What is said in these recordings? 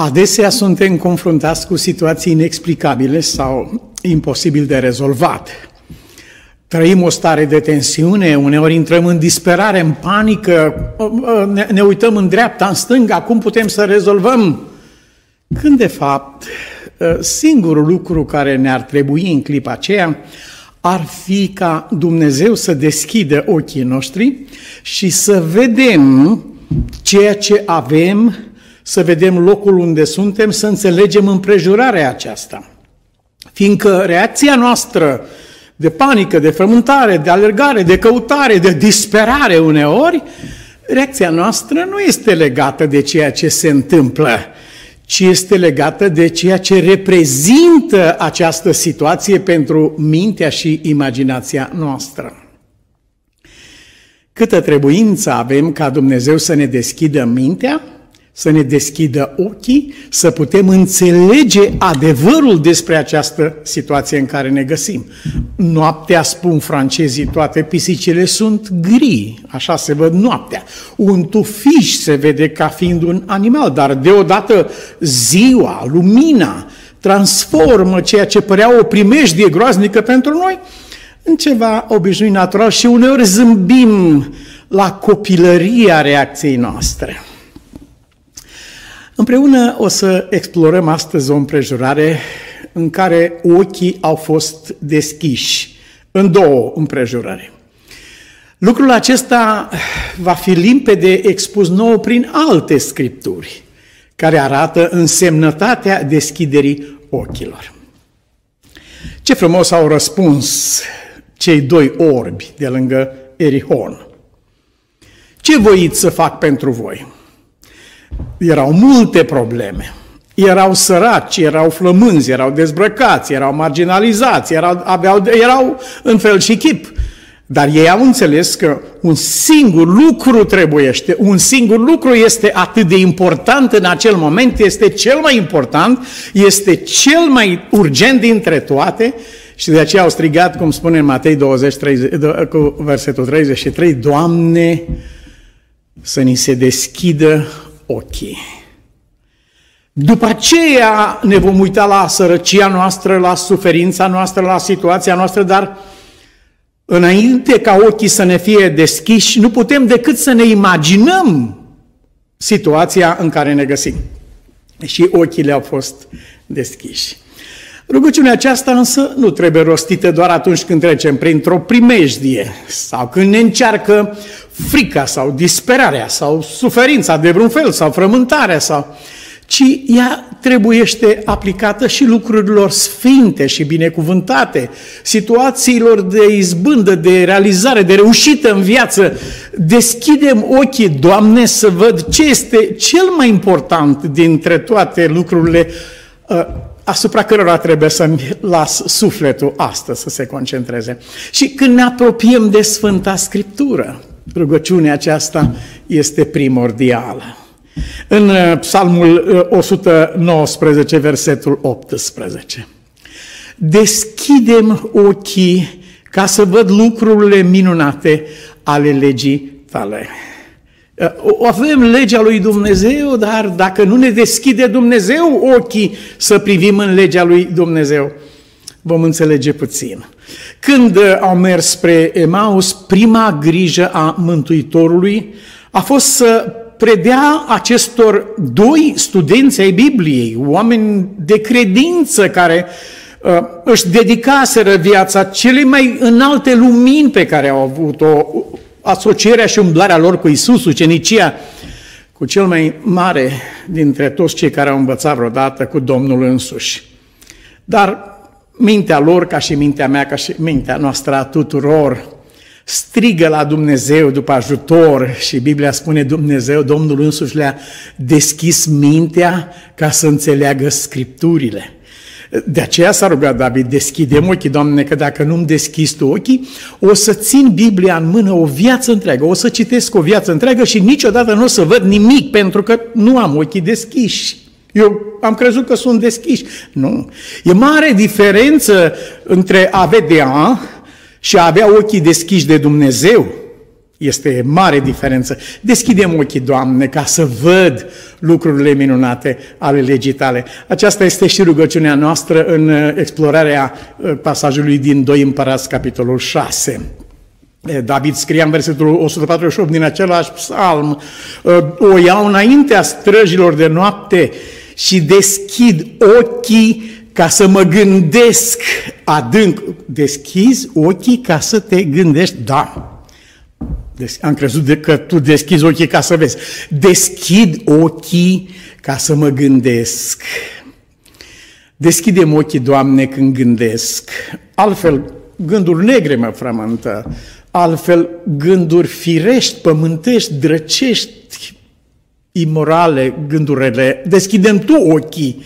Adesea suntem confruntați cu situații inexplicabile sau imposibil de rezolvat. Trăim o stare de tensiune, uneori intrăm în disperare, în panică, ne, ne uităm în dreapta, în stânga, cum putem să rezolvăm? Când, de fapt, singurul lucru care ne-ar trebui în clipa aceea ar fi ca Dumnezeu să deschidă ochii noștri și să vedem ceea ce avem, să vedem locul unde suntem, să înțelegem împrejurarea aceasta. Fiindcă reacția noastră de panică, de frământare, de alergare, de căutare, de disperare uneori, reacția noastră nu este legată de ceea ce se întâmplă, ci este legată de ceea ce reprezintă această situație pentru mintea și imaginația noastră. Câtă trebuință avem ca Dumnezeu să ne deschidă mintea, să ne deschidă ochii, să putem înțelege adevărul despre această situație în care ne găsim. Noaptea, spun francezii, toate pisicile sunt gri, așa se văd noaptea. Un tufiș se vede ca fiind un animal, dar deodată ziua, lumina, transformă ceea ce părea o primejdie groaznică pentru noi în ceva obișnuit natural și uneori zâmbim la copilăria reacției noastre. Împreună o să explorăm astăzi o împrejurare în care ochii au fost deschiși în două împrejurări. Lucrul acesta va fi limpede expus nou prin alte scripturi, care arată însemnătatea deschiderii ochilor. Ce frumos au răspuns cei doi orbi de lângă Erihon. Ce voiți să fac pentru voi? Erau multe probleme. Erau săraci, erau flămânzi, erau dezbrăcați, erau marginalizați, erau, aveau, erau în fel și chip. Dar ei au înțeles că un singur lucru trebuiește, un singur lucru este atât de important în acel moment, este cel mai important, este cel mai urgent dintre toate și de aceea au strigat, cum spune în Matei 20, 30, cu versetul 33, Doamne, să ni se deschidă ochii. După aceea ne vom uita la sărăcia noastră, la suferința noastră, la situația noastră, dar înainte ca ochii să ne fie deschiși, nu putem decât să ne imaginăm situația în care ne găsim. Și ochii au fost deschiși. Rugăciunea aceasta însă nu trebuie rostită doar atunci când trecem printr-o primejdie sau când ne încearcă frica sau disperarea sau suferința de vreun fel sau frământarea sau ci ea trebuiește aplicată și lucrurilor sfinte și binecuvântate, situațiilor de izbândă, de realizare, de reușită în viață. Deschidem ochii, Doamne, să văd ce este cel mai important dintre toate lucrurile uh, asupra cărora trebuie să-mi las sufletul astăzi să se concentreze. Și când ne apropiem de Sfânta Scriptură, rugăciunea aceasta este primordială. În uh, Psalmul 119, uh, versetul 18. Deschidem ochii ca să văd lucrurile minunate ale legii tale. Uh, avem legea lui Dumnezeu, dar dacă nu ne deschide Dumnezeu ochii să privim în legea lui Dumnezeu, vom înțelege puțin. Când uh, au mers spre Emaus, prima grijă a Mântuitorului a fost să predea acestor doi studenți ai Bibliei, oameni de credință care uh, își dedicaseră viața cele mai înalte lumini pe care au avut-o asocierea și umblarea lor cu Isus, ucenicia, cu cel mai mare dintre toți cei care au învățat vreodată cu Domnul însuși. Dar mintea lor, ca și mintea mea, ca și mintea noastră a tuturor, strigă la Dumnezeu după ajutor și Biblia spune Dumnezeu, Domnul însuși le-a deschis mintea ca să înțeleagă Scripturile. De aceea s-a rugat David, deschidem ochii, Doamne, că dacă nu-mi deschizi tu ochii, o să țin Biblia în mână o viață întreagă, o să citesc o viață întreagă și niciodată nu o să văd nimic, pentru că nu am ochii deschiși. Eu am crezut că sunt deschiși. Nu. E mare diferență între a vedea și a avea ochii deschiși de Dumnezeu. Este mare diferență. Deschidem ochii, Doamne, ca să văd lucrurile minunate ale legii tale. Aceasta este și rugăciunea noastră în uh, explorarea uh, pasajului din 2 Împărați, capitolul 6. David scria în versetul 148 din același psalm, o iau înaintea străjilor de noapte și deschid ochii ca să mă gândesc adânc. Deschizi ochii ca să te gândești? Da. Am crezut de că tu deschizi ochii ca să vezi. Deschid ochii ca să mă gândesc. Deschidem ochii, Doamne, când gândesc. Altfel, gânduri negre mă frământă. Altfel, gânduri firești, pământești, drăcești, imorale, gândurile. Deschidem tu ochii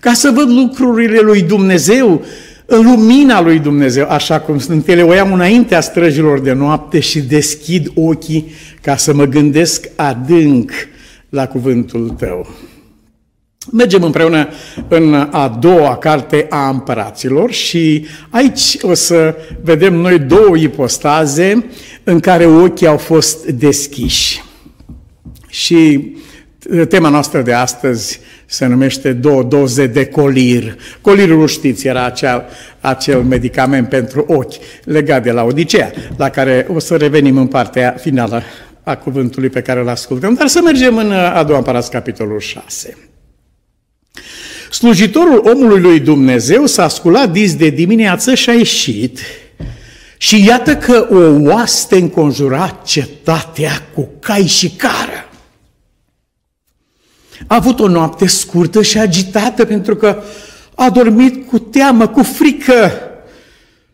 ca să văd lucrurile lui Dumnezeu în lumina lui Dumnezeu, așa cum sunt ele. O iau înaintea străjilor de noapte și deschid ochii ca să mă gândesc adânc la cuvântul tău. Mergem împreună în a doua carte a împăraților și aici o să vedem noi două ipostaze în care ochii au fost deschiși. Și tema noastră de astăzi se numește două doze de colir. Colirul, știți, era acel, acel medicament pentru ochi legat de la Odiseea, la care o să revenim în partea finală a cuvântului pe care îl ascultăm, dar să mergem în a doua împărați, capitolul 6. Slujitorul omului lui Dumnezeu s-a sculat dis de dimineață și a ieșit și iată că o oaste înconjura cetatea cu cai și cară. A avut o noapte scurtă și agitată pentru că a dormit cu teamă, cu frică.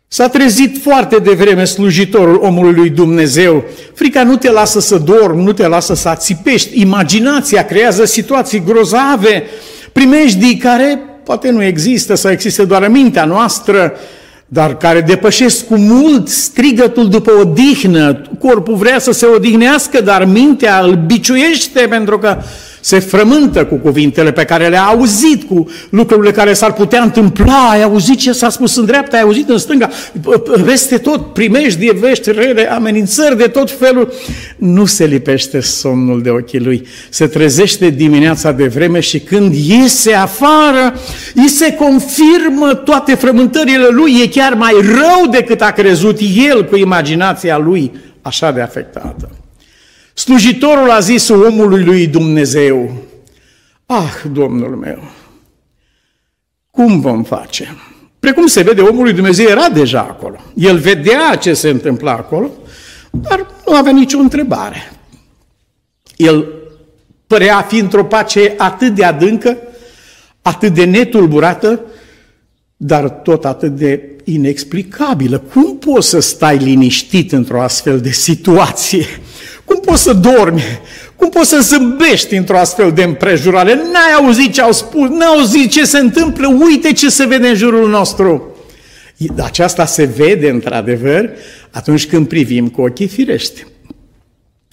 S-a trezit foarte devreme slujitorul omului lui Dumnezeu. Frica nu te lasă să dormi, nu te lasă să ațipești. Imaginația creează situații grozave, primejdii care poate nu există sau există doar în mintea noastră, dar care depășesc cu mult strigătul după odihnă. Corpul vrea să se odihnească, dar mintea îl biciuiește pentru că se frământă cu cuvintele pe care le-a auzit, cu lucrurile care s-ar putea întâmpla, ai auzit ce s-a spus în dreapta, ai auzit în stânga, peste tot primești de vești rele, amenințări de tot felul. Nu se lipește somnul de ochii lui, se trezește dimineața de vreme și când iese afară, îi se confirmă toate frământările lui, e chiar mai rău decât a crezut el cu imaginația lui așa de afectată. Slujitorul a zis omului lui Dumnezeu, Ah, Domnul meu, cum vom face? Precum se vede, omul lui Dumnezeu era deja acolo. El vedea ce se întâmpla acolo, dar nu avea nicio întrebare. El părea a fi într-o pace atât de adâncă, atât de netulburată, dar tot atât de inexplicabilă. Cum poți să stai liniștit într-o astfel de situație? Cum poți să dormi? Cum poți să zâmbești într-o astfel de împrejurare? N-ai auzit ce au spus, n-ai auzit ce se întâmplă, uite ce se vede în jurul nostru. Aceasta se vede într-adevăr atunci când privim cu ochii firești.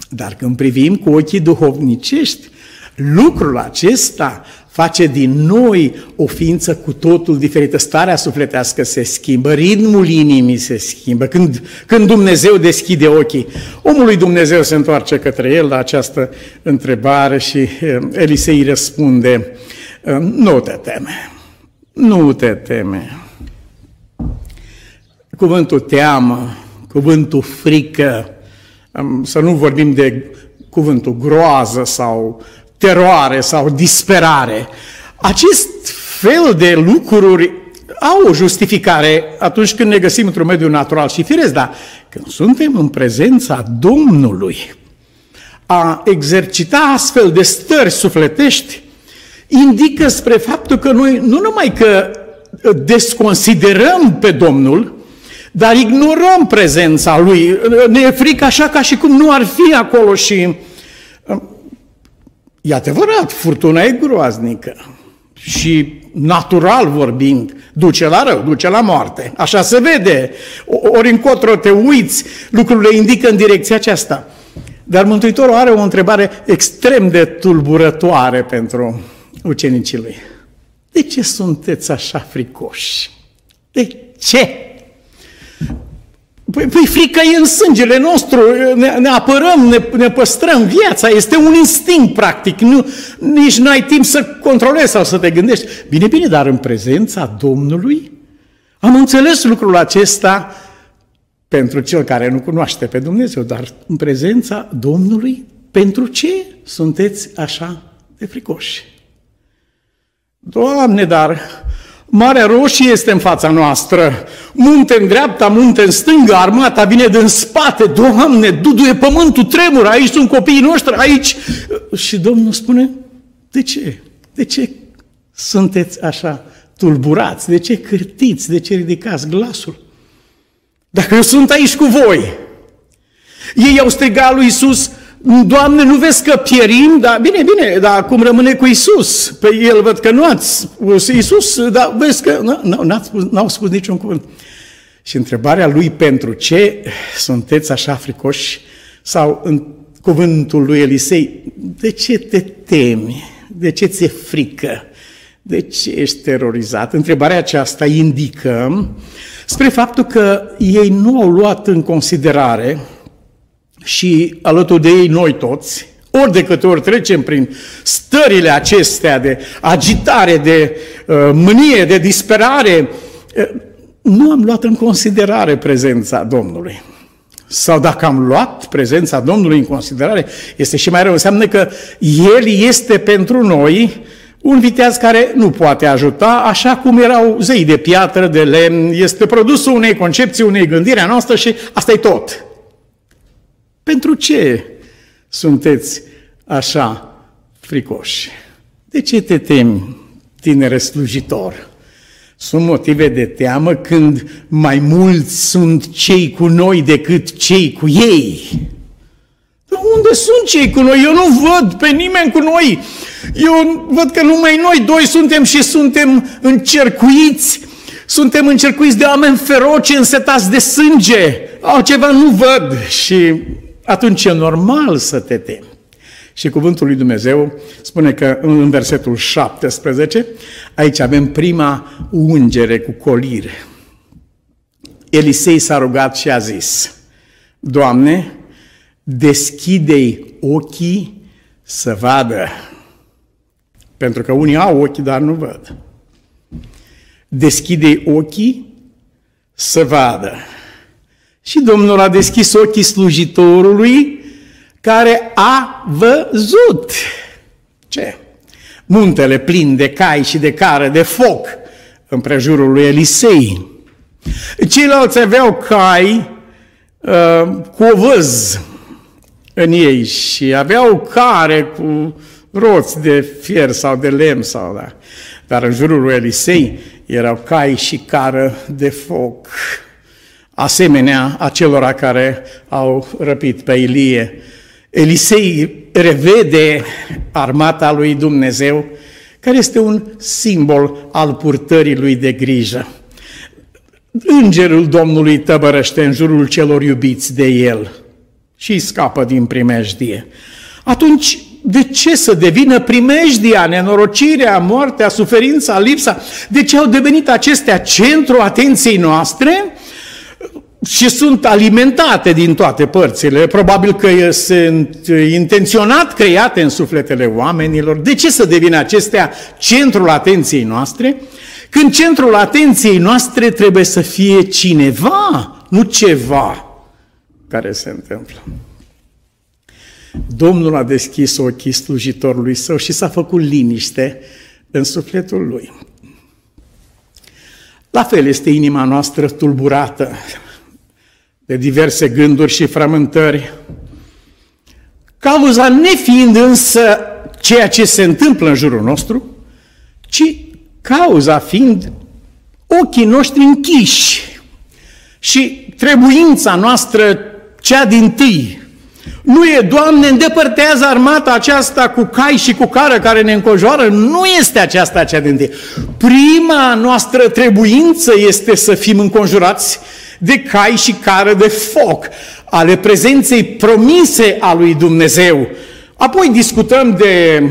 Dar când privim cu ochii duhovnicești, lucrul acesta face din noi o ființă cu totul diferită. Starea sufletească se schimbă, ritmul inimii se schimbă. Când, când Dumnezeu deschide ochii, omul lui Dumnezeu se întoarce către el la această întrebare și eh, Elisei răspunde, eh, nu te teme, nu te teme. Cuvântul teamă, cuvântul frică, să nu vorbim de cuvântul groază sau teroare sau disperare. Acest fel de lucruri au o justificare atunci când ne găsim într-un mediu natural și firesc, dar când suntem în prezența Domnului, a exercita astfel de stări sufletești indică spre faptul că noi nu numai că desconsiderăm pe Domnul, dar ignorăm prezența Lui. Ne e frică așa ca și cum nu ar fi acolo și E adevărat, furtuna e groaznică și natural vorbind, duce la rău, duce la moarte. Așa se vede. Ori încotro te uiți, lucrurile indică în direcția aceasta. Dar Mântuitorul are o întrebare extrem de tulburătoare pentru ucenicii lui. De ce sunteți așa fricoși? De ce? Păi, păi frica e în sângele nostru, ne, ne apărăm, ne, ne păstrăm viața, este un instinct practic, nu, nici nu ai timp să controlezi sau să te gândești. Bine, bine, dar în prezența Domnului am înțeles lucrul acesta pentru cel care nu cunoaște pe Dumnezeu, dar în prezența Domnului, pentru ce sunteți așa de fricoși? Doamne, dar Marea Roșie este în fața noastră, munte în dreapta, munte în stânga, armata vine din spate, Doamne, duduie pământul, tremură, aici sunt copiii noștri, aici. Și Domnul spune, de ce? De ce sunteți așa tulburați? De ce cârtiți? De ce ridicați glasul? Dacă eu sunt aici cu voi, ei au strigat lui Isus, Doamne, nu vezi că pierim? Da, bine, bine, dar cum rămâne cu Isus? Pe păi el văd că nu ați spus Isus, dar vezi că n-au spus, n-au spus niciun cuvânt. Și întrebarea lui pentru ce sunteți așa fricoși sau în cuvântul lui Elisei, de ce te temi? De ce ți-e frică? De ce ești terorizat? Întrebarea aceasta indică spre faptul că ei nu au luat în considerare și alături de ei noi toți, ori de câte ori trecem prin stările acestea de agitare, de uh, mânie, de disperare, uh, nu am luat în considerare prezența Domnului. Sau dacă am luat prezența Domnului în considerare, este și mai rău. Înseamnă că El este pentru noi un viteaz care nu poate ajuta, așa cum erau zei de piatră, de lemn, este produsul unei concepții, unei gândiri a noastră și asta e tot. Pentru ce sunteți așa fricoși? De ce te temi, tinere slujitor? Sunt motive de teamă când mai mulți sunt cei cu noi decât cei cu ei. Dar unde sunt cei cu noi? Eu nu văd pe nimeni cu noi. Eu văd că numai noi doi suntem și suntem încercuiți. Suntem încercuiți de oameni feroci, însetați de sânge. Altceva nu văd. Și atunci e normal să te temi. Și cuvântul lui Dumnezeu spune că în versetul 17, aici avem prima ungere cu colire. Elisei s-a rugat și a zis, Doamne, deschide-i ochii să vadă. Pentru că unii au ochi, dar nu văd. Deschide-i ochii să vadă. Și Domnul a deschis ochii slujitorului care a văzut. Ce? Muntele plin de cai și de cară, de foc în prejurul lui Elisei. Ceilalți aveau cai uh, cu ovăz în ei și aveau care cu roți de fier sau de lemn sau da. Dar în jurul lui Elisei erau cai și cară de foc asemenea acelora care au răpit pe Ilie. Elisei revede armata lui Dumnezeu, care este un simbol al purtării lui de grijă. Îngerul Domnului tăbărăște în jurul celor iubiți de el și scapă din primejdie. Atunci, de ce să devină primejdia, nenorocirea, moartea, suferința, lipsa? De ce au devenit acestea centru atenției noastre? Și sunt alimentate din toate părțile, probabil că sunt intenționat create în sufletele oamenilor. De ce să devină acestea centrul atenției noastre? Când centrul atenției noastre trebuie să fie cineva, nu ceva care se întâmplă. Domnul a deschis ochii slujitorului său și s-a făcut liniște în sufletul lui. La fel este inima noastră tulburată, de diverse gânduri și frământări, cauza nefiind însă ceea ce se întâmplă în jurul nostru, ci cauza fiind ochii noștri închiși și trebuința noastră cea din tâi. Nu e, Doamne, îndepărtează armata aceasta cu cai și cu cară care ne încojoară. Nu este aceasta cea din tâi. Prima noastră trebuință este să fim înconjurați de cai și cară de foc, ale prezenței promise a lui Dumnezeu. Apoi discutăm de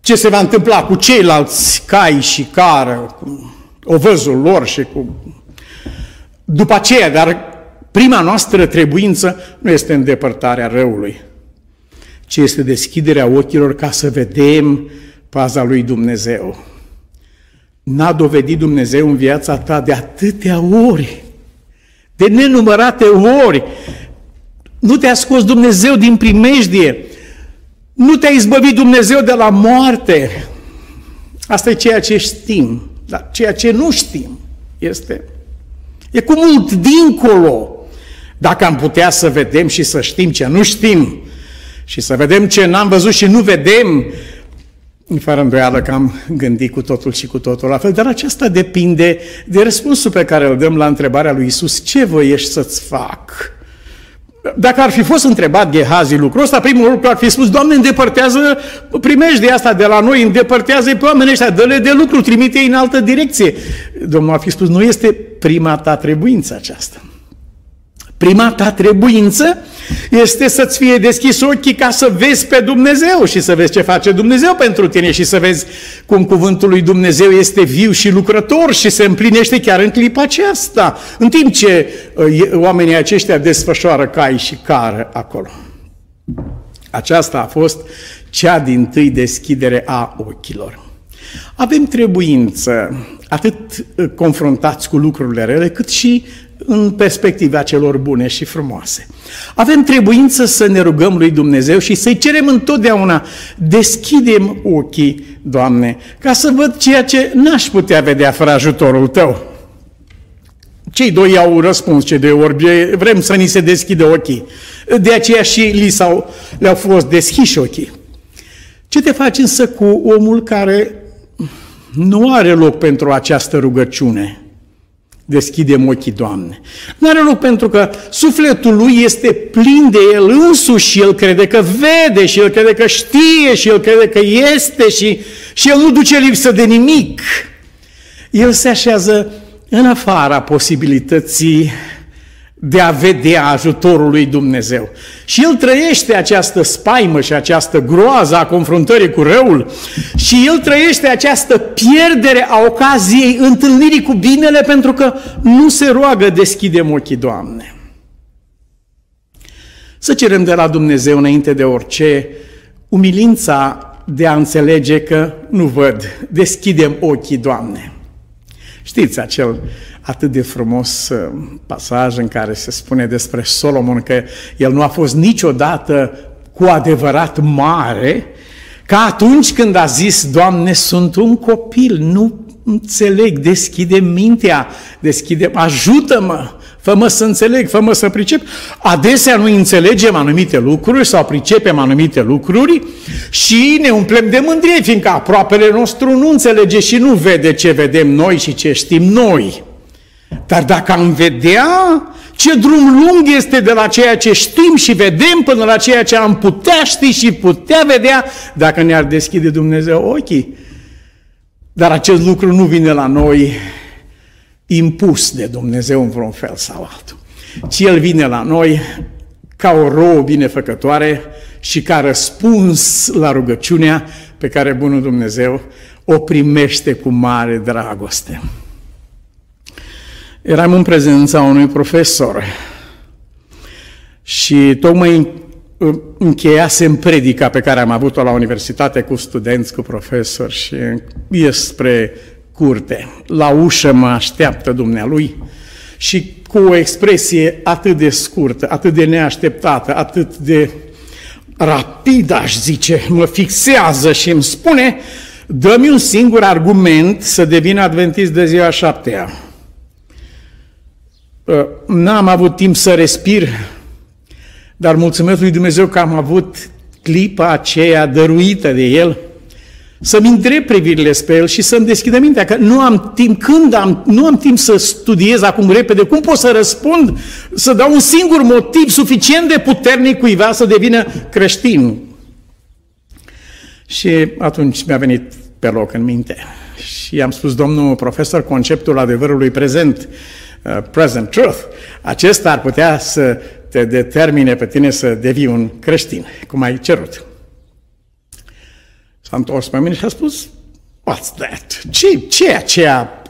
ce se va întâmpla cu ceilalți cai și cară, cu ovăzul lor și cu... După aceea, dar prima noastră trebuință nu este îndepărtarea răului, ci este deschiderea ochilor ca să vedem paza lui Dumnezeu. N-a dovedit Dumnezeu în viața ta de atâtea ori, de nenumărate ori. Nu te-a scos Dumnezeu din primejdie, nu te-a izbăvit Dumnezeu de la moarte. Asta e ceea ce știm, dar ceea ce nu știm este, e cu mult dincolo. Dacă am putea să vedem și să știm ce nu știm și să vedem ce n-am văzut și nu vedem, fără îndoială că am gândit cu totul și cu totul la fel, dar aceasta depinde de răspunsul pe care îl dăm la întrebarea lui Isus, ce voiești să-ți fac? Dacă ar fi fost întrebat Gehazi lucrul ăsta, primul lucru ar fi spus, Doamne, îndepărtează de asta de la noi, îndepărtează-i pe oamenii ăștia, dă-le de lucru, trimite-i în altă direcție. Domnul ar fi spus, nu este prima ta trebuință aceasta. Prima ta trebuință este să-ți fie deschis ochii ca să vezi pe Dumnezeu și să vezi ce face Dumnezeu pentru tine și să vezi cum cuvântul lui Dumnezeu este viu și lucrător și se împlinește chiar în clipa aceasta, în timp ce uh, oamenii aceștia desfășoară cai și cară acolo. Aceasta a fost cea din tâi deschidere a ochilor. Avem trebuință, atât uh, confruntați cu lucrurile rele, cât și în perspectiva celor bune și frumoase. Avem trebuință să ne rugăm lui Dumnezeu și să-i cerem întotdeauna, deschidem ochii, Doamne, ca să văd ceea ce n-aș putea vedea fără ajutorul Tău. Cei doi au răspuns, cei doi ori, vrem să ni se deschidă ochii. De aceea și li s-au, le-au fost deschiși ochii. Ce te faci însă cu omul care nu are loc pentru această rugăciune? Deschidem ochii, Doamne. Nu are loc pentru că sufletul lui este plin de el însuși și el crede că vede și el crede că știe și el crede că este și, și el nu duce lipsă de nimic. El se așează în afara posibilității de a vedea ajutorul lui Dumnezeu. Și el trăiește această spaimă și această groază a confruntării cu răul și el trăiește această pierdere a ocaziei întâlnirii cu binele pentru că nu se roagă deschidem ochii, Doamne. Să cerem de la Dumnezeu înainte de orice umilința de a înțelege că nu văd, deschidem ochii, Doamne. Știți acel atât de frumos uh, pasaj în care se spune despre Solomon că el nu a fost niciodată cu adevărat mare, ca atunci când a zis, Doamne, sunt un copil, nu înțeleg, deschide mintea, deschide, ajută-mă, fă-mă să înțeleg, fă-mă să pricep. Adesea nu înțelegem anumite lucruri sau pricepem anumite lucruri și ne umplem de mândrie, fiindcă aproapele nostru nu înțelege și nu vede ce vedem noi și ce știm noi. Dar dacă am vedea ce drum lung este de la ceea ce știm și vedem până la ceea ce am putea ști și putea vedea, dacă ne-ar deschide Dumnezeu ochii. Dar acest lucru nu vine la noi impus de Dumnezeu în vreun fel sau altul, ci El vine la noi ca o rouă binefăcătoare și ca răspuns la rugăciunea pe care Bunul Dumnezeu o primește cu mare dragoste. Eram în prezența unui profesor și tocmai încheiasem predica pe care am avut-o la universitate cu studenți, cu profesori și ies spre curte. La ușă mă așteaptă dumnealui și cu o expresie atât de scurtă, atât de neașteptată, atât de rapid, aș zice, mă fixează și îmi spune, dă-mi un singur argument să devin adventist de ziua șaptea. Ă, n-am avut timp să respir, dar mulțumesc lui Dumnezeu că am avut clipa aceea dăruită de El, să-mi întreb privirile spre El și să-mi deschidă mintea, că nu am timp, când am, nu am timp să studiez acum repede, cum pot să răspund, să dau un singur motiv suficient de puternic cuiva să devină creștin. Și atunci mi-a venit pe loc în minte. Și i-am spus, domnul profesor, conceptul adevărului prezent Uh, present truth, acesta ar putea să te determine pe tine să devii un creștin, cum ai cerut. S-a întors pe mine și a spus, what's that? Ce, ce aceea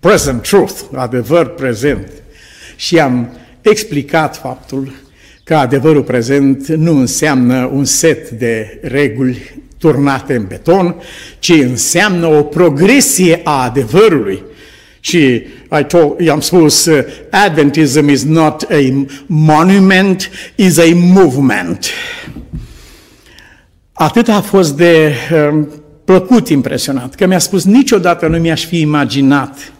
present truth, adevăr prezent? Și am explicat faptul că adevărul prezent nu înseamnă un set de reguli turnate în beton, ci înseamnă o progresie a adevărului. Și I told, i-am spus, uh, Adventism is not a monument, is a movement. Atât a fost de um, plăcut impresionat, că mi-a spus niciodată nu mi-aș fi imaginat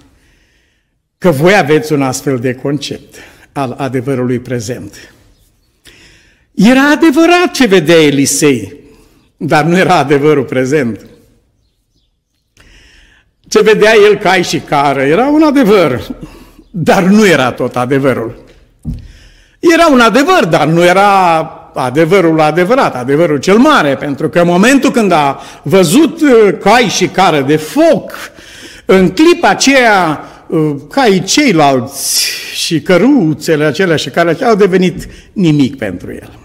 că voi aveți un astfel de concept al adevărului prezent. Era adevărat ce vedea Elisei, dar nu era adevărul prezent. Ce vedea el cai și cară era un adevăr, dar nu era tot adevărul. Era un adevăr, dar nu era adevărul adevărat, adevărul cel mare, pentru că în momentul când a văzut uh, cai și cară de foc, în clipa aceea uh, cai ceilalți și căruțele acelea și care au devenit nimic pentru el.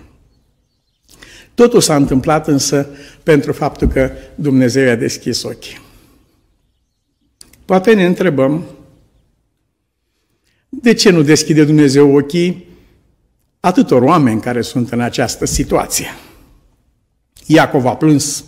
Totul s-a întâmplat însă pentru faptul că Dumnezeu i-a deschis ochii. Poate ne întrebăm, de ce nu deschide Dumnezeu ochii atâtor oameni care sunt în această situație? Iacov a plâns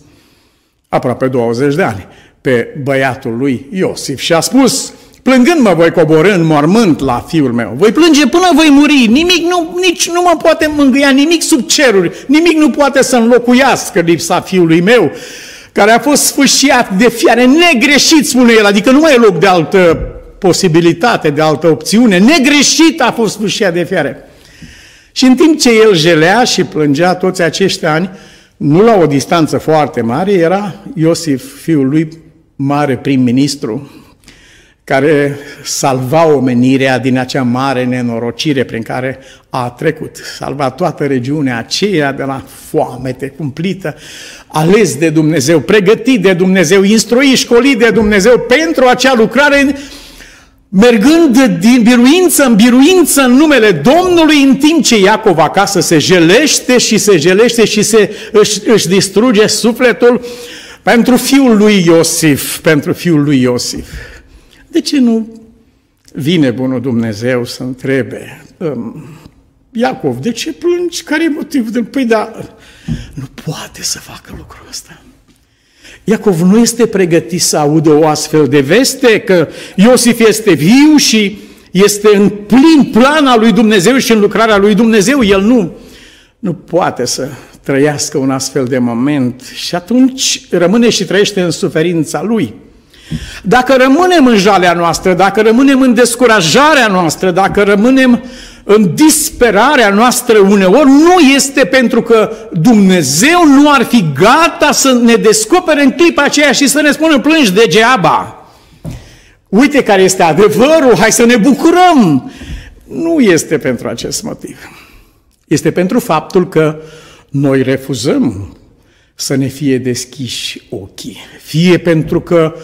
aproape 20 de ani pe băiatul lui Iosif și a spus, plângând mă voi coborâ în mormânt la fiul meu, voi plânge până voi muri, nimic nu, nici nu mă poate mângâia, nimic sub ceruri, nimic nu poate să înlocuiască lipsa fiului meu, care a fost sfâșiat de fiare, negreșit, spune el, adică nu mai e loc de altă posibilitate, de altă opțiune, negreșit a fost sfâșiat de fiare. Și în timp ce el jelea și plângea toți acești ani, nu la o distanță foarte mare, era Iosif, fiul lui, mare prim-ministru, care salva omenirea din acea mare nenorocire prin care a trecut. Salva toată regiunea aceea de la foamete cumplită, ales de Dumnezeu, pregătit de Dumnezeu, instruit, școlit de Dumnezeu pentru acea lucrare, mergând din biruință în biruință în numele Domnului, în timp ce Iacov acasă se jelește și se jelește și se, își, își distruge sufletul pentru fiul lui Iosif, pentru fiul lui Iosif. De ce nu vine bunul Dumnezeu să întrebe, um, Iacov, de ce plângi? Care e motivul? Păi da, nu poate să facă lucrul ăsta. Iacov nu este pregătit să audă o astfel de veste, că Iosif este viu și este în plin plan al lui Dumnezeu și în lucrarea lui Dumnezeu. El nu, nu poate să trăiască un astfel de moment și atunci rămâne și trăiește în suferința lui. Dacă rămânem în jalea noastră, dacă rămânem în descurajarea noastră, dacă rămânem în disperarea noastră uneori, nu este pentru că Dumnezeu nu ar fi gata să ne descopere în clipa aceea și să ne spună plângi degeaba. Uite care este adevărul, hai să ne bucurăm. Nu este pentru acest motiv. Este pentru faptul că noi refuzăm să ne fie deschiși ochii. Fie pentru că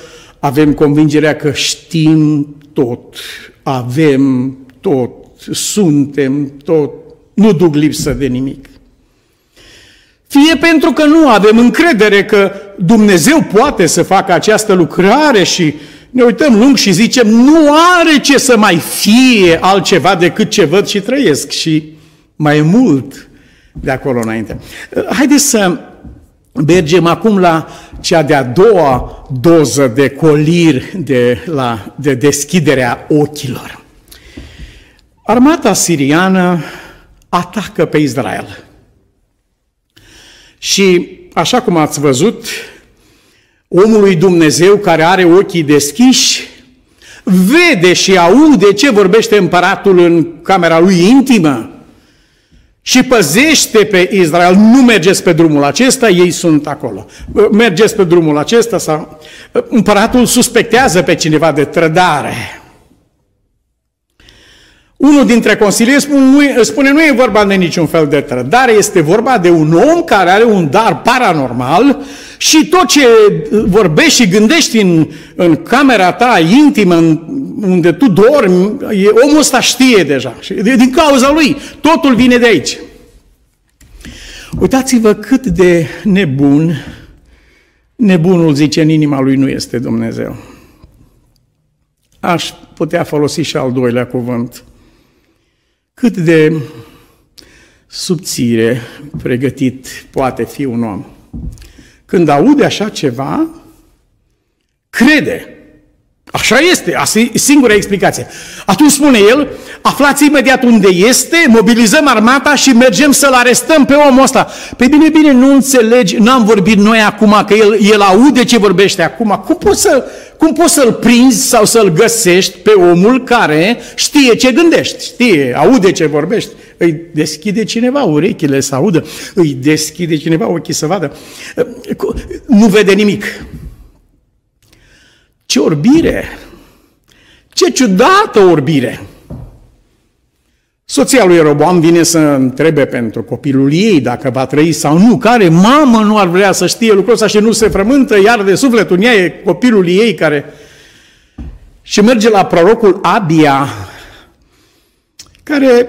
avem convingerea că știm tot, avem tot, suntem tot, nu duc lipsă de nimic. Fie pentru că nu avem încredere că Dumnezeu poate să facă această lucrare și ne uităm lung și zicem, nu are ce să mai fie altceva decât ce văd și trăiesc și mai mult de acolo înainte. Haideți să Mergem acum la cea de-a doua doză de colir de, la, de deschiderea ochilor. Armata siriană atacă pe Israel. Și, așa cum ați văzut, omul lui Dumnezeu care are ochii deschiși, vede și aude ce vorbește împăratul în camera lui intimă, și păzește pe Israel, nu mergeți pe drumul acesta, ei sunt acolo. Mergeți pe drumul acesta sau... Împăratul suspectează pe cineva de trădare. Unul dintre consilieri spune nu, spune, nu e vorba de niciun fel de trădare, este vorba de un om care are un dar paranormal și tot ce vorbești și gândești în, în camera ta intimă, în, unde tu dormi, e, omul ăsta știe deja. Și din cauza lui, totul vine de aici. Uitați-vă cât de nebun, nebunul zice în inima lui nu este Dumnezeu. Aș putea folosi și al doilea cuvânt. cât de subțire pregătit poate fi un om. Când aude așa ceva, crede. Așa este, asta e singura explicație. Atunci spune el, aflați imediat unde este, mobilizăm armata și mergem să-l arestăm pe omul ăsta. Pe bine, bine, nu înțelegi, n-am vorbit noi acum, că el, el aude ce vorbește acum. Cum poți, să, cum poți să-l prinzi sau să-l găsești pe omul care știe ce gândești, știe, aude ce vorbești? Îi deschide cineva urechile să audă, îi deschide cineva ochii să vadă. Nu vede nimic. Ce orbire! Ce ciudată orbire! Soția lui Roboam vine să întrebe pentru copilul ei dacă va trăi sau nu. Care mamă nu ar vrea să știe lucrul ăsta și nu se frământă iar de sufletul în ea e copilul ei care... Și merge la prorocul Abia, care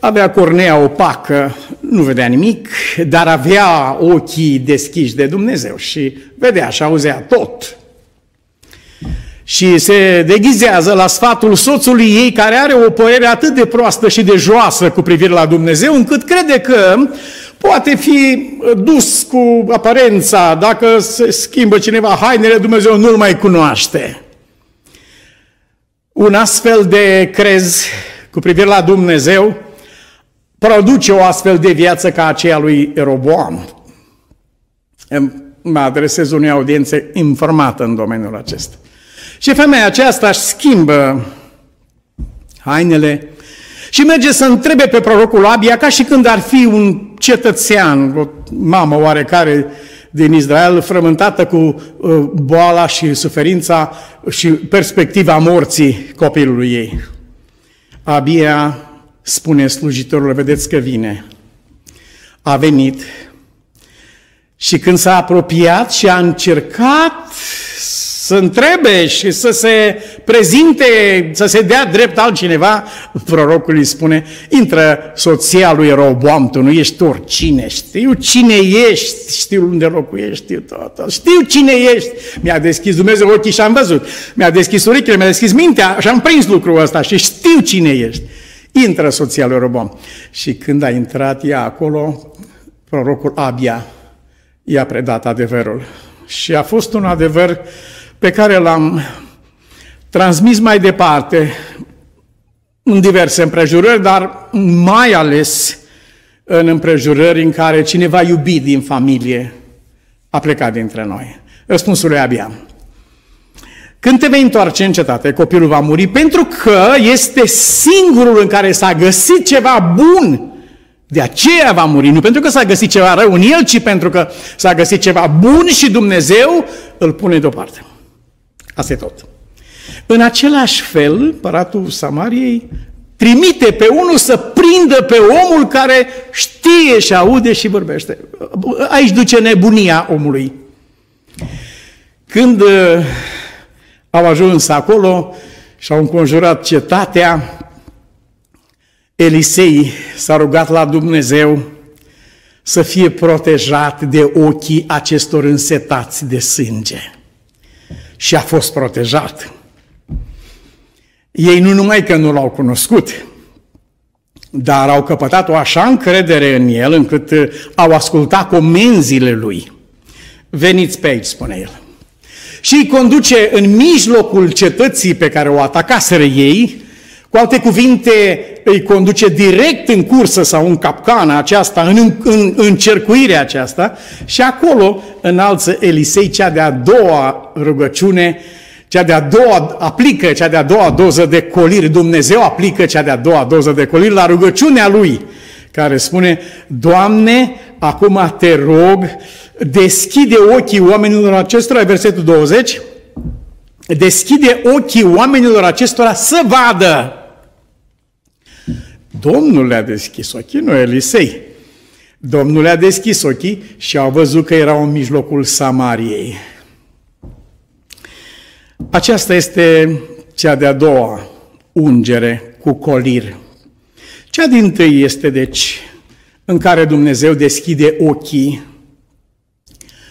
avea cornea opacă, nu vedea nimic, dar avea ochii deschiși de Dumnezeu și vedea și auzea tot și se deghizează la sfatul soțului ei care are o părere atât de proastă și de joasă cu privire la Dumnezeu, încât crede că poate fi dus cu aparența, dacă se schimbă cineva hainele, Dumnezeu nu-l mai cunoaște. Un astfel de crez cu privire la Dumnezeu produce o astfel de viață ca aceea lui Roboam. Mă adresez unei audiențe informată în domeniul acesta. Și femeia aceasta își schimbă hainele și merge să întrebe pe prorocul Abia ca și când ar fi un cetățean, o mamă oarecare din Israel, frământată cu uh, boala și suferința și perspectiva morții copilului ei. Abia spune slujitorul, vedeți că vine. A venit și când s-a apropiat și a încercat să întrebe și să se prezinte, să se dea drept altcineva, prorocul îi spune, intră soția lui Roboam, tu nu ești oricine, știu cine ești, știu unde locuiești, știu tot, știu cine ești. Mi-a deschis Dumnezeu ochii și am văzut, mi-a deschis urechile, mi-a deschis mintea și am prins lucrul ăsta și știu cine ești. Intră soția lui Roboam. Și când a intrat ea acolo, prorocul Abia i-a predat adevărul. Și a fost un adevăr pe care l-am transmis mai departe în diverse împrejurări, dar mai ales în împrejurări în care cineva iubit din familie a plecat dintre noi. Răspunsul e abia. Când te vei întoarce în cetate, copilul va muri pentru că este singurul în care s-a găsit ceva bun. De aceea va muri, nu pentru că s-a găsit ceva rău în el, ci pentru că s-a găsit ceva bun și Dumnezeu îl pune deoparte. Asta e tot. În același fel, împăratul Samariei trimite pe unul să prindă pe omul care știe și aude și vorbește. Aici duce nebunia omului. Când uh, au ajuns acolo și au înconjurat cetatea, Elisei s-a rugat la Dumnezeu să fie protejat de ochii acestor însetați de sânge și a fost protejat. Ei nu numai că nu l-au cunoscut, dar au căpătat o așa încredere în el încât uh, au ascultat comenzile lui. Veniți pe aici, spune el. Și îi conduce în mijlocul cetății pe care o atacaseră ei, cu alte cuvinte, îi conduce direct în cursă sau în capcana aceasta, în, în încercuirea aceasta și acolo înalță Elisei cea de-a doua rugăciune, cea de-a doua, aplică cea de-a doua doză de coliri, Dumnezeu aplică cea de-a doua doză de coliri la rugăciunea lui, care spune, Doamne, acum te rog, deschide ochii oamenilor acestora, versetul 20, deschide ochii oamenilor acestora să vadă Domnul le-a deschis ochii, nu Elisei. Domnul le-a deschis ochii și au văzut că erau în mijlocul Samariei. Aceasta este cea de-a doua ungere cu colir. Cea din tâi este, deci, în care Dumnezeu deschide ochii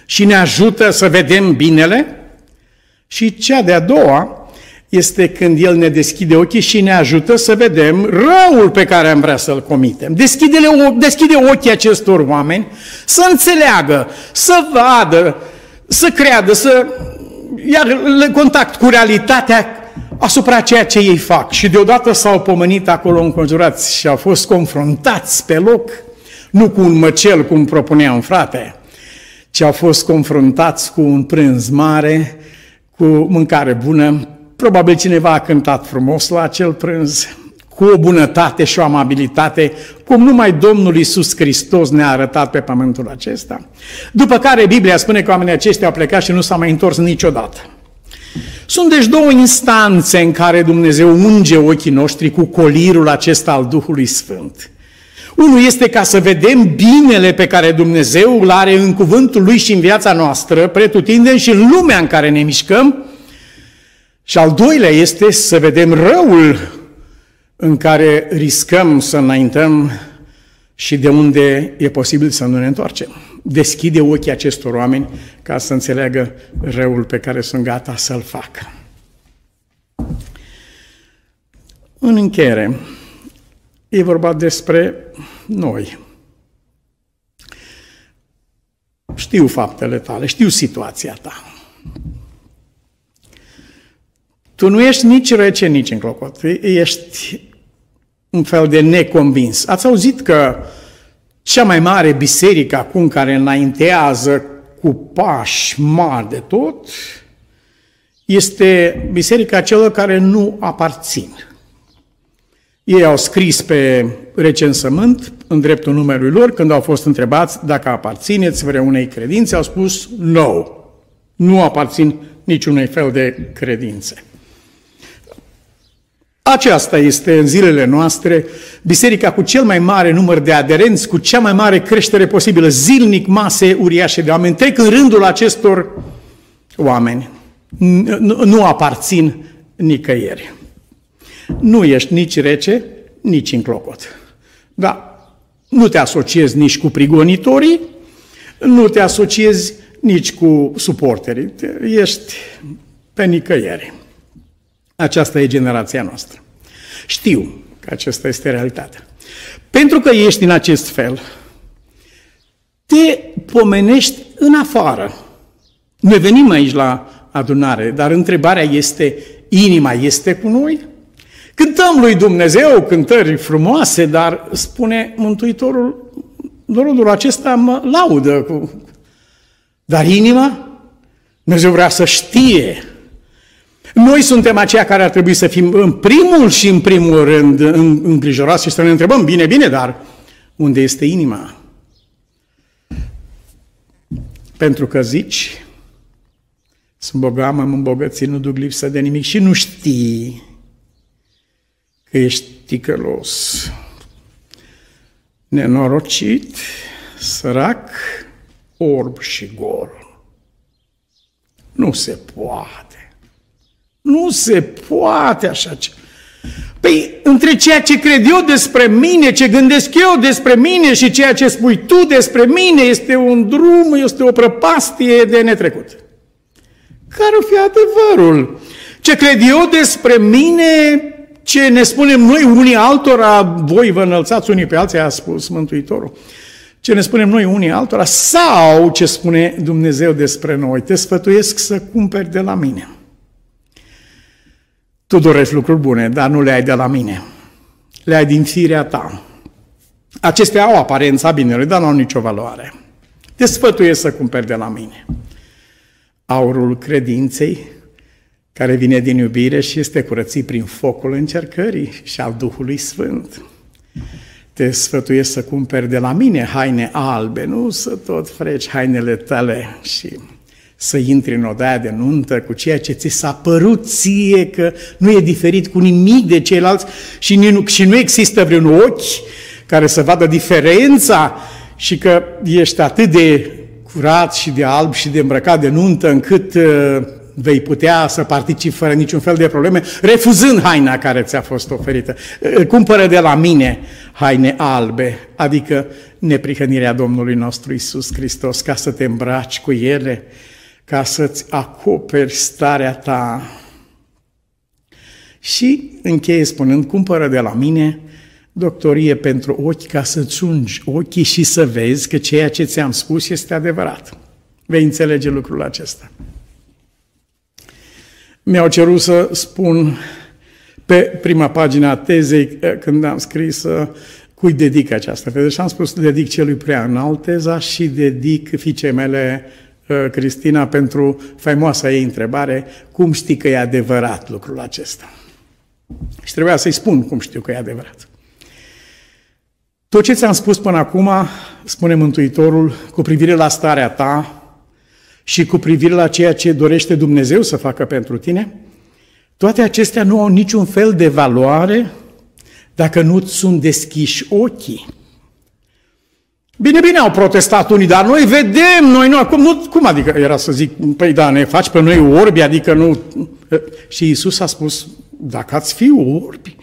și ne ajută să vedem binele, și cea de-a doua este când El ne deschide ochii și ne ajută să vedem răul pe care am vrea să-l comitem. Deschide, deschide ochii acestor oameni să înțeleagă, să vadă, să creadă, să ia contact cu realitatea asupra ceea ce ei fac. Și deodată s-au pomenit acolo înconjurați și au fost confruntați pe loc, nu cu un măcel, cum propunea un frate, ci au fost confruntați cu un prânz mare, cu mâncare bună. Probabil cineva a cântat frumos la acel prânz, cu o bunătate și o amabilitate, cum numai Domnul Isus Hristos ne-a arătat pe pământul acesta. După care Biblia spune că oamenii aceștia au plecat și nu s-au mai întors niciodată. Sunt deci două instanțe în care Dumnezeu unge ochii noștri cu colirul acesta al Duhului Sfânt. Unul este ca să vedem binele pe care Dumnezeu îl are în cuvântul Lui și în viața noastră, pretutindem și în lumea în care ne mișcăm. Și al doilea este să vedem răul în care riscăm să înaintăm și de unde e posibil să nu ne întoarcem. Deschide ochii acestor oameni ca să înțeleagă răul pe care sunt gata să-l facă. În încheiere, e vorba despre noi. Știu faptele tale, știu situația ta. Tu nu ești nici rece, nici înclocot. Ești un fel de neconvins. Ați auzit că cea mai mare biserică acum care înaintează cu pași mari de tot este biserica celor care nu aparțin. Ei au scris pe recensământ, în dreptul numerului lor, când au fost întrebați dacă aparțineți vreunei credințe, au spus no, nu aparțin niciunui fel de credințe. Aceasta este în zilele noastre biserica cu cel mai mare număr de aderenți, cu cea mai mare creștere posibilă, zilnic mase uriașe de oameni. Trec în rândul acestor oameni. Nu, nu aparțin nicăieri. Nu ești nici rece, nici în clocot. Da, nu te asociezi nici cu prigonitorii, nu te asociezi nici cu suporterii. Ești pe nicăieri. Aceasta e generația noastră. Știu că aceasta este realitatea. Pentru că ești în acest fel, te pomenești în afară. Noi venim aici la adunare, dar întrebarea este, inima este cu noi? Cântăm lui Dumnezeu cântări frumoase, dar spune Mântuitorul, dorodul acesta mă laudă. Cu... Dar inima? Dumnezeu vrea să știe noi suntem aceia care ar trebui să fim în primul și în primul rând îngrijorați și să ne întrebăm, bine, bine, dar unde este inima? Pentru că zici, sunt bogat, m-am îmbogățit, nu duc lipsă de nimic și nu știi că ești ticălos, nenorocit, sărac, orb și gol. Nu se poate. Nu se poate așa ceva. Păi, între ceea ce cred eu despre mine, ce gândesc eu despre mine și ceea ce spui tu despre mine, este un drum, este o prăpastie de netrecut. Care o fi adevărul? Ce cred eu despre mine, ce ne spunem noi unii altora, voi vă înălțați unii pe alții, a spus Mântuitorul, ce ne spunem noi unii altora, sau ce spune Dumnezeu despre noi, te sfătuiesc să cumperi de la mine. Tu dorești lucruri bune, dar nu le ai de la mine. Le ai din firea ta. Acestea au aparența binelui, dar nu au nicio valoare. Te sfătuiesc să cumperi de la mine. Aurul credinței, care vine din iubire și este curățit prin focul încercării și al Duhului Sfânt. Te sfătuiesc să cumperi de la mine haine albe, nu să tot freci hainele tale și să intri în odaia de nuntă cu ceea ce ți s-a părut ție că nu e diferit cu nimic de ceilalți și nu, și nu există vreun ochi care să vadă diferența și că ești atât de curat și de alb și de îmbrăcat de nuntă încât uh, vei putea să participi fără niciun fel de probleme, refuzând haina care ți-a fost oferită. Uh, cumpără de la mine haine albe, adică neprihănirea Domnului nostru Isus Hristos, ca să te îmbraci cu ele ca să-ți acoperi starea ta Și încheie spunând, cumpără de la mine doctorie pentru ochi ca să-ți ungi ochii și să vezi că ceea ce ți-am spus este adevărat. Vei înțelege lucrul acesta. Mi-au cerut să spun pe prima pagina a tezei, eh, când am scris eh, cui dedic această teză și am spus dedic celui prea înalt teza și dedic fiicei mele eh, Cristina pentru faimoasa ei întrebare, cum știi că e adevărat lucrul acesta? Și trebuia să-i spun cum știu că e adevărat. Tot ce ți-am spus până acum, spune Mântuitorul, cu privire la starea ta și cu privire la ceea ce dorește Dumnezeu să facă pentru tine, toate acestea nu au niciun fel de valoare dacă nu sunt deschiși ochii. Bine, bine, au protestat unii, dar noi vedem, noi nu, acum, nu, cum adică era să zic, păi da, ne faci pe noi orbi, adică nu... Și Isus a spus, dacă ați fi orbi,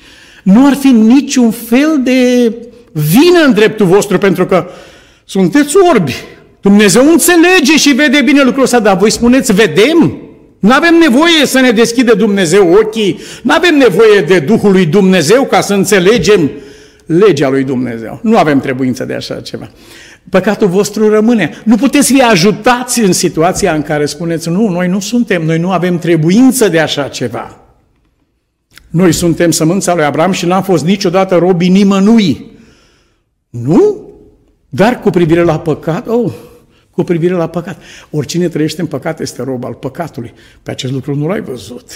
nu ar fi niciun fel de vină în dreptul vostru, pentru că sunteți orbi. Dumnezeu înțelege și vede bine lucrul ăsta, dar voi spuneți, vedem? Nu avem nevoie să ne deschide Dumnezeu ochii, nu avem nevoie de Duhul lui Dumnezeu ca să înțelegem legea lui Dumnezeu. Nu avem trebuință de așa ceva. Păcatul vostru rămâne. Nu puteți fi ajutați în situația în care spuneți, nu, noi nu suntem, noi nu avem trebuință de așa ceva. Noi suntem sămânța lui Abraham și n-am fost niciodată robii nimănui. Nu? Dar cu privire la păcat, oh, cu privire la păcat. Oricine trăiește în păcat este rob al păcatului. Pe acest lucru nu l-ai văzut.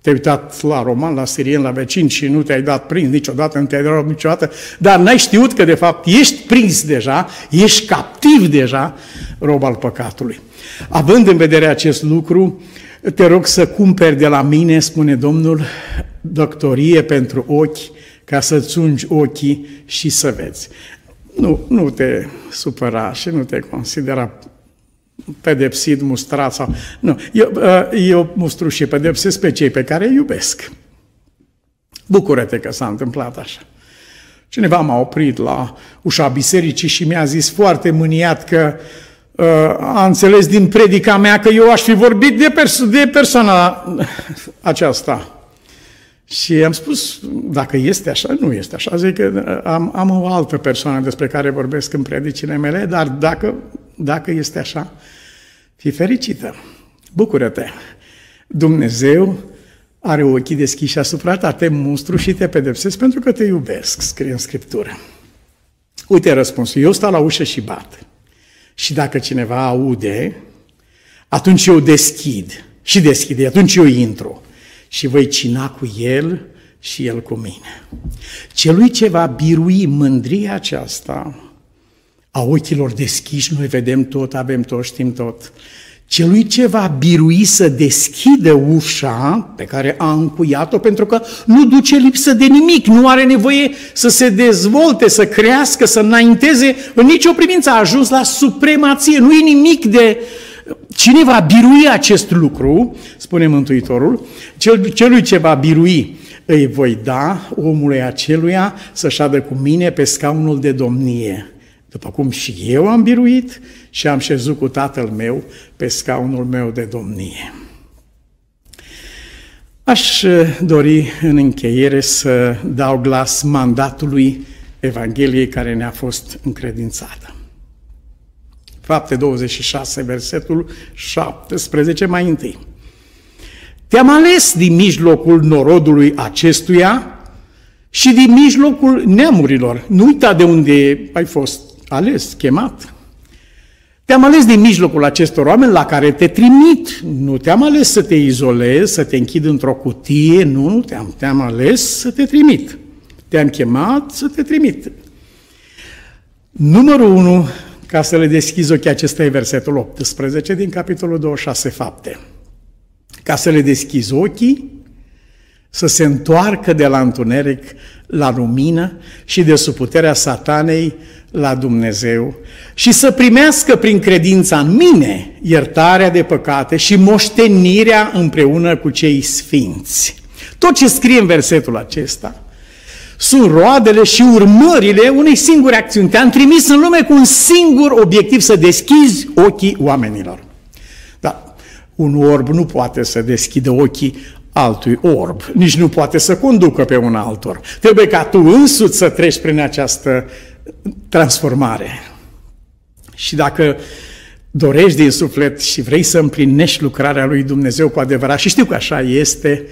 Te-ai uitat la roman, la sirien, la vecin și nu te-ai dat prins niciodată, nu te-ai dat niciodată, dar n-ai știut că de fapt ești prins deja, ești captiv deja, rob al păcatului. Având în vedere acest lucru, te rog să cumperi de la mine, spune Domnul, doctorie pentru ochi, ca să-ți ungi ochii și să vezi. Nu, nu te supăra și nu te considera pedepsit, mustrat sau... Nu, eu, uh, eu mustru și pedepsesc pe cei pe care îi iubesc. Bucură-te că s-a întâmplat așa. Cineva m-a oprit la ușa bisericii și mi-a zis foarte mâniat că uh, a înțeles din predica mea că eu aș fi vorbit de, pers- de persoana aceasta. Și am spus, dacă este așa, nu este așa. Zic că am, am o altă persoană despre care vorbesc în predicile mele, dar dacă, dacă este așa, fii fericită. Bucură-te! Dumnezeu are ochii deschiși asupra ta, te mustru și te pedepsesc pentru că te iubesc, scrie în Scriptură. Uite răspunsul, eu stau la ușă și bat. Și dacă cineva aude, atunci eu deschid. Și deschide, atunci eu intru și voi cina cu el și el cu mine. Celui ce va birui mândria aceasta a ochilor deschiși, noi vedem tot, avem tot, știm tot. Celui ce va birui să deschidă ușa pe care a încuiat-o, pentru că nu duce lipsă de nimic, nu are nevoie să se dezvolte, să crească, să înainteze, în nicio privință a ajuns la supremație, nu e nimic de, uh, Cine va birui acest lucru, spune Mântuitorul, cel, celui ce va birui îi voi da omului aceluia să șadă cu mine pe scaunul de domnie. După cum și eu am biruit și am șezut cu tatăl meu pe scaunul meu de domnie. Aș dori în încheiere să dau glas mandatului Evangheliei care ne-a fost încredințată. Fapte 26, versetul 17 mai întâi. Te-am ales din mijlocul norodului acestuia și din mijlocul neamurilor. Nu uita de unde ai fost ales, chemat. Te-am ales din mijlocul acestor oameni la care te trimit. Nu te-am ales să te izolezi, să te închid într-o cutie, nu, nu te-am, te-am ales să te trimit. Te-am chemat să te trimit. Numărul 1, ca să le deschizi ochii, acesta e versetul 18 din capitolul 26 fapte. Ca să le deschizi ochii, să se întoarcă de la întuneric la lumină și de sub puterea satanei la Dumnezeu și să primească prin credința în mine iertarea de păcate și moștenirea împreună cu cei sfinți. Tot ce scrie în versetul acesta sunt roadele și urmările unei singure acțiuni. Te-am trimis în lume cu un singur obiectiv, să deschizi ochii oamenilor. Da, un orb nu poate să deschidă ochii altui orb, nici nu poate să conducă pe un altor. Trebuie ca tu însuți să treci prin această transformare. Și dacă dorești din suflet și vrei să împlinești lucrarea lui Dumnezeu cu adevărat, și știu că așa este,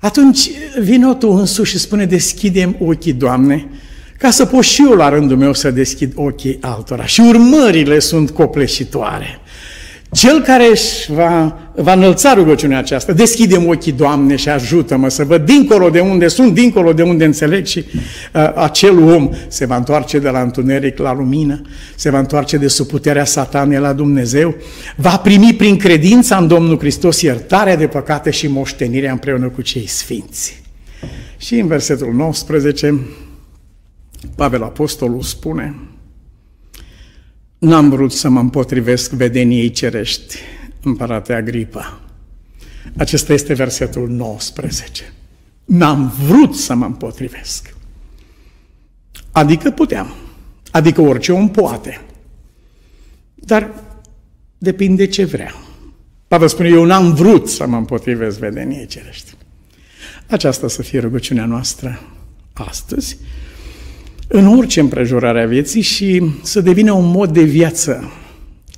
atunci vino tu însuși și spune, deschidem ochii, Doamne, ca să pot și eu la rândul meu să deschid ochii altora. Și urmările sunt copleșitoare. Cel care își va, va înălța rugăciunea aceasta, deschidem ochii, Doamne, și ajută-mă să văd dincolo de unde sunt, dincolo de unde înțeleg și uh, acel om se va întoarce de la întuneric la lumină, se va întoarce de sub puterea satanei la Dumnezeu, va primi prin credința în Domnul Hristos iertarea de păcate și moștenirea împreună cu cei sfinți. Și în versetul 19, Pavel Apostolul spune, N-am vrut să mă împotrivesc vedeniei cerești, împărate Agripa. Acesta este versetul 19. N-am vrut să mă împotrivesc. Adică puteam. Adică orice om poate. Dar depinde ce vrea. Pavel spune, eu n-am vrut să mă împotrivesc vedeniei cerești. Aceasta să fie rugăciunea noastră astăzi în orice împrejurare a vieții și să devină un mod de viață.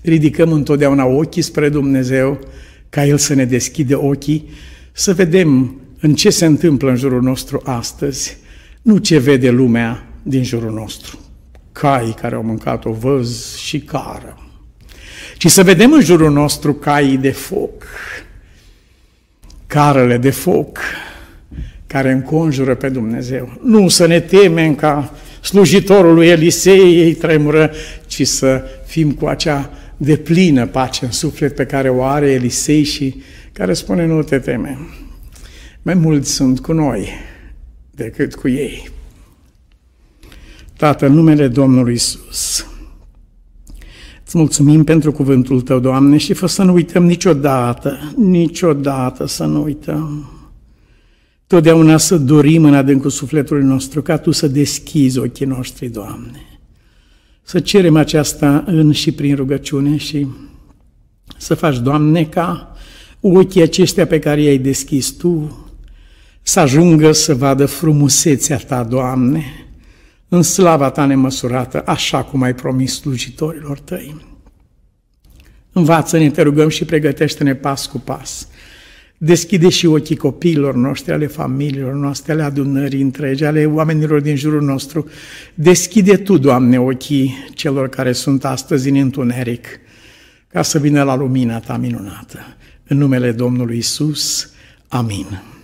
Ridicăm întotdeauna ochii spre Dumnezeu, ca El să ne deschide ochii, să vedem în ce se întâmplă în jurul nostru astăzi, nu ce vede lumea din jurul nostru. Cai care au mâncat o văz și cară. Ci să vedem în jurul nostru caii de foc, carele de foc, care înconjură pe Dumnezeu. Nu să ne temem ca slujitorul lui Elisei ei tremură, ci să fim cu acea deplină pace în suflet pe care o are Elisei și care spune nu te teme. Mai mulți sunt cu noi decât cu ei. Tată, în numele Domnului Isus, îți mulțumim pentru cuvântul Tău, Doamne, și fă să nu uităm niciodată, niciodată să nu uităm Totdeauna să dorim în adâncul sufletului nostru ca Tu să deschizi ochii noștri, Doamne. Să cerem aceasta în și prin rugăciune și să faci, Doamne, ca ochii aceștia pe care i-ai deschis Tu să ajungă să vadă frumusețea Ta, Doamne, în slava Ta nemăsurată, așa cum ai promis slujitorilor Tăi. Învață-ne, te rugăm și pregătește-ne pas cu pas Deschide și ochii copiilor noștri, ale familiilor noastre, ale adunării întregi, ale oamenilor din jurul nostru. Deschide Tu, Doamne, ochii celor care sunt astăzi în întuneric, ca să vină la lumina Ta minunată. În numele Domnului Isus, amin.